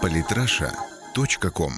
Политраша.ком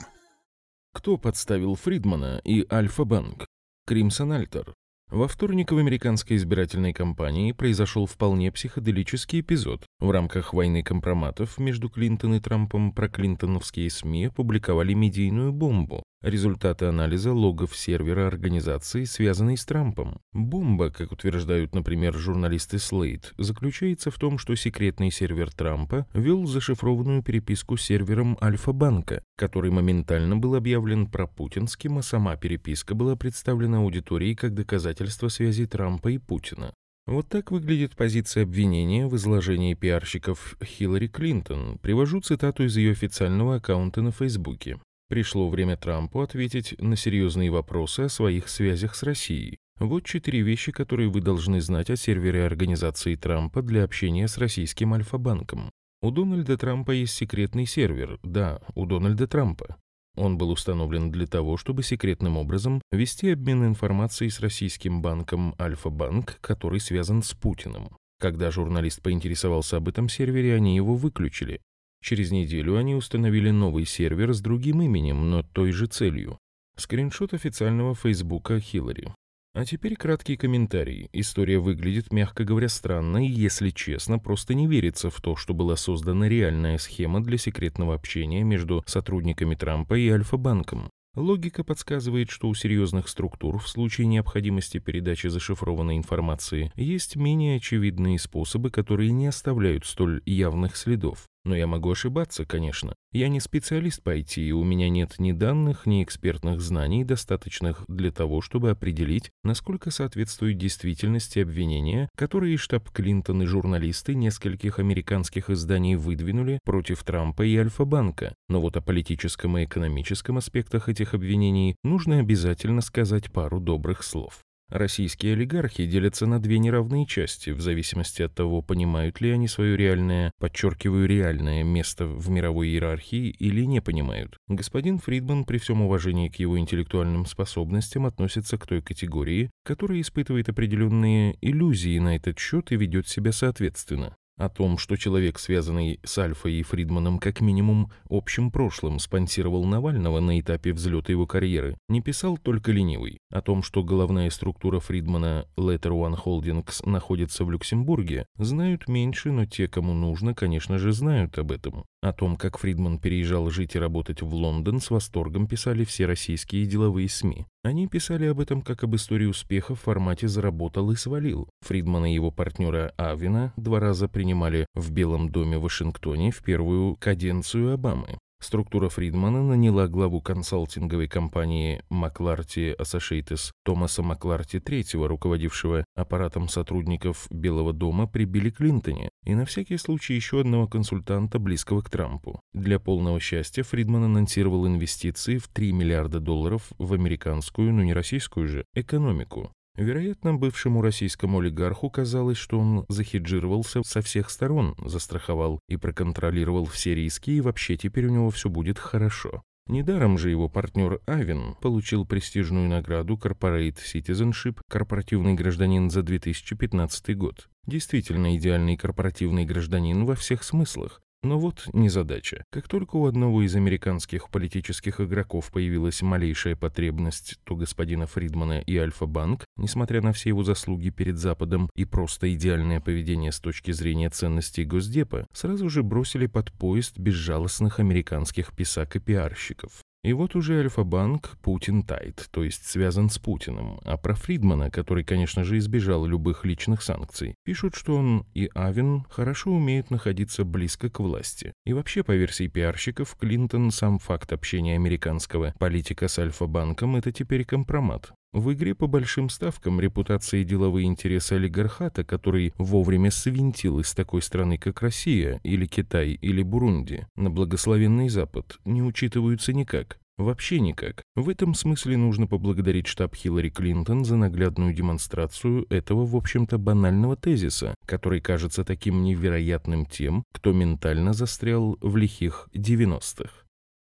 Кто подставил Фридмана и Альфа-банк? Кримсон Альтер. Во вторник в американской избирательной кампании произошел вполне психоделический эпизод. В рамках войны компроматов между Клинтон и Трампом проклинтоновские СМИ опубликовали медийную бомбу, результаты анализа логов сервера организации, связанной с Трампом. Бомба, как утверждают, например, журналисты Slate, заключается в том, что секретный сервер Трампа вел зашифрованную переписку с сервером Альфа-банка, который моментально был объявлен пропутинским, а сама переписка была представлена аудитории как доказательство связи Трампа и Путина. Вот так выглядит позиция обвинения в изложении пиарщиков Хиллари Клинтон. Привожу цитату из ее официального аккаунта на Фейсбуке. Пришло время Трампу ответить на серьезные вопросы о своих связях с Россией. Вот четыре вещи, которые вы должны знать о сервере организации Трампа для общения с российским Альфа-банком. У Дональда Трампа есть секретный сервер. Да, у Дональда Трампа. Он был установлен для того, чтобы секретным образом вести обмен информацией с российским банком Альфа-банк, который связан с Путиным. Когда журналист поинтересовался об этом сервере, они его выключили. Через неделю они установили новый сервер с другим именем, но той же целью. Скриншот официального фейсбука Хиллари. А теперь краткий комментарий. История выглядит, мягко говоря, странно, и, если честно, просто не верится в то, что была создана реальная схема для секретного общения между сотрудниками Трампа и Альфа-банком. Логика подсказывает, что у серьезных структур в случае необходимости передачи зашифрованной информации есть менее очевидные способы, которые не оставляют столь явных следов. Но я могу ошибаться, конечно. Я не специалист по IT, и у меня нет ни данных, ни экспертных знаний, достаточных для того, чтобы определить, насколько соответствует действительности обвинения, которые штаб Клинтон и журналисты нескольких американских изданий выдвинули против Трампа и Альфа-банка. Но вот о политическом и экономическом аспектах этих обвинений нужно обязательно сказать пару добрых слов. Российские олигархи делятся на две неравные части, в зависимости от того, понимают ли они свое реальное, подчеркиваю, реальное место в мировой иерархии или не понимают. Господин Фридман, при всем уважении к его интеллектуальным способностям, относится к той категории, которая испытывает определенные иллюзии на этот счет и ведет себя соответственно. О том, что человек, связанный с Альфой и Фридманом как минимум общим прошлым, спонсировал Навального на этапе взлета его карьеры, не писал только ленивый. О том, что головная структура Фридмана Letter One Holdings находится в Люксембурге, знают меньше, но те, кому нужно, конечно же, знают об этом. О том, как Фридман переезжал жить и работать в Лондон, с восторгом писали все российские деловые СМИ. Они писали об этом как об истории успеха в формате «заработал и свалил». Фридман и его партнера Авина два раза принимали в Белом доме в Вашингтоне в первую каденцию Обамы. Структура Фридмана наняла главу консалтинговой компании Макларти Associates Томаса Макларти III, руководившего аппаратом сотрудников Белого дома при Билли Клинтоне, и на всякий случай еще одного консультанта, близкого к Трампу. Для полного счастья Фридман анонсировал инвестиции в 3 миллиарда долларов в американскую, но не российскую же, экономику. Вероятно, бывшему российскому олигарху казалось, что он захеджировался со всех сторон, застраховал и проконтролировал все риски, и вообще теперь у него все будет хорошо. Недаром же его партнер Авин получил престижную награду Corporate Citizenship «Корпоративный гражданин» за 2015 год. Действительно идеальный корпоративный гражданин во всех смыслах, но вот незадача. Как только у одного из американских политических игроков появилась малейшая потребность, то господина Фридмана и Альфа-банк, несмотря на все его заслуги перед Западом и просто идеальное поведение с точки зрения ценностей Госдепа, сразу же бросили под поезд безжалостных американских писак и пиарщиков. И вот уже Альфа-банк Путин тайт, то есть связан с Путиным. А про Фридмана, который, конечно же, избежал любых личных санкций, пишут, что он и Авен хорошо умеют находиться близко к власти. И вообще, по версии пиарщиков, Клинтон сам факт общения американского политика с Альфа-банком – это теперь компромат. В игре по большим ставкам репутация и деловые интересы олигархата, который вовремя свинтил из такой страны, как Россия, или Китай, или Бурунди, на благословенный Запад, не учитываются никак. Вообще никак. В этом смысле нужно поблагодарить штаб Хиллари Клинтон за наглядную демонстрацию этого, в общем-то, банального тезиса, который кажется таким невероятным тем, кто ментально застрял в лихих 90-х.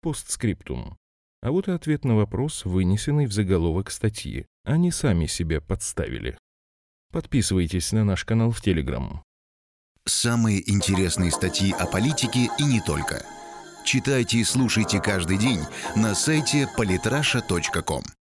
Постскриптум. А вот и ответ на вопрос, вынесенный в заголовок статьи. Они сами себя подставили. Подписывайтесь на наш канал в Телеграм. Самые интересные статьи о политике и не только. Читайте и слушайте каждый день на сайте polytrasha.com.